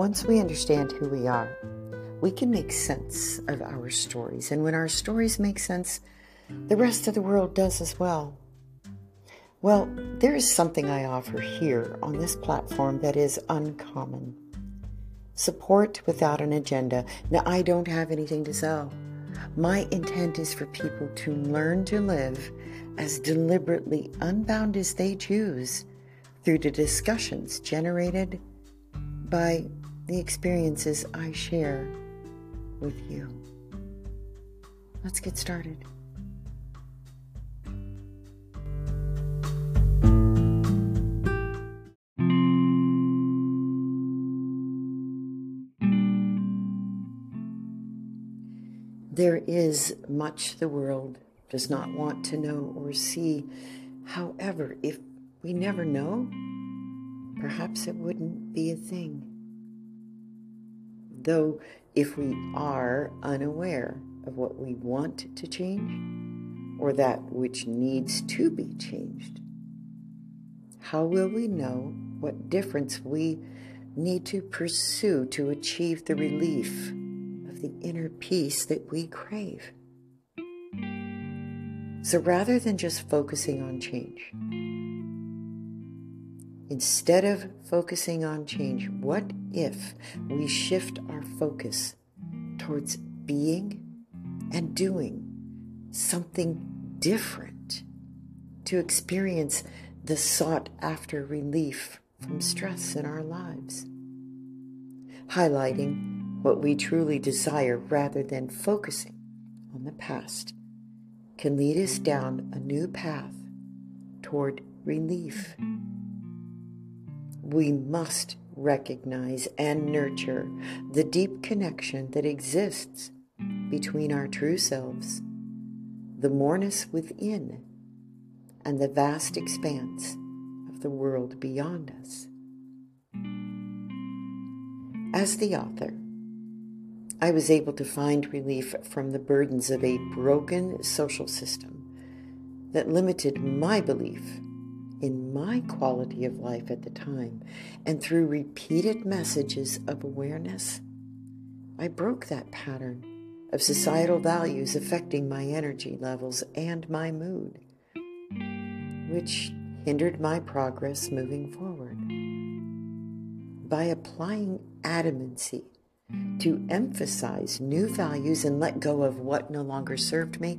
Once we understand who we are, we can make sense of our stories. And when our stories make sense, the rest of the world does as well. Well, there is something I offer here on this platform that is uncommon support without an agenda. Now, I don't have anything to sell. My intent is for people to learn to live as deliberately unbound as they choose through the discussions generated by the experiences I share with you. Let's get started. There is much the world does not want to know or see. However, if we never know, perhaps it wouldn't be a thing. Though, if we are unaware of what we want to change or that which needs to be changed, how will we know what difference we need to pursue to achieve the relief of the inner peace that we crave? So rather than just focusing on change, Instead of focusing on change, what if we shift our focus towards being and doing something different to experience the sought after relief from stress in our lives? Highlighting what we truly desire rather than focusing on the past can lead us down a new path toward relief we must recognize and nurture the deep connection that exists between our true selves, the moreness within, and the vast expanse of the world beyond us. As the author, I was able to find relief from the burdens of a broken social system that limited my belief in my quality of life at the time. And through repeated messages of awareness, I broke that pattern of societal values affecting my energy levels and my mood, which hindered my progress moving forward. By applying adamancy to emphasize new values and let go of what no longer served me,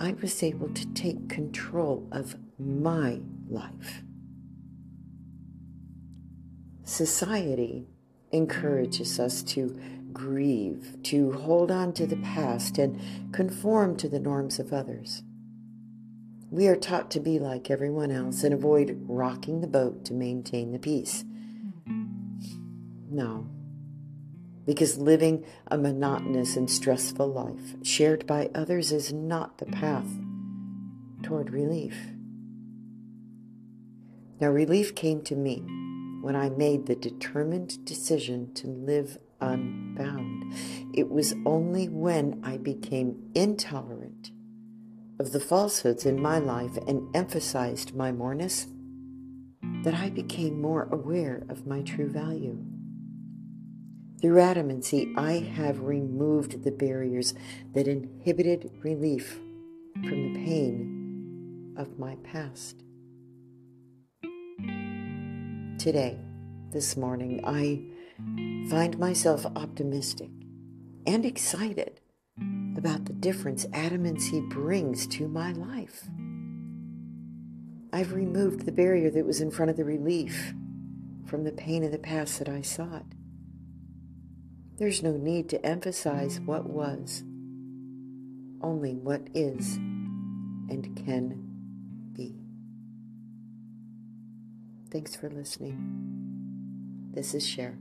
I was able to take control of my life. Society encourages us to grieve, to hold on to the past, and conform to the norms of others. We are taught to be like everyone else and avoid rocking the boat to maintain the peace. No, because living a monotonous and stressful life shared by others is not the path toward relief. Now, relief came to me when I made the determined decision to live unbound. It was only when I became intolerant of the falsehoods in my life and emphasized my moreness that I became more aware of my true value. Through adamancy, I have removed the barriers that inhibited relief from the pain of my past. Today, this morning, I find myself optimistic and excited about the difference adamancy brings to my life. I've removed the barrier that was in front of the relief from the pain of the past that I sought. There's no need to emphasize what was, only what is and can be. Thanks for listening. This is Cher.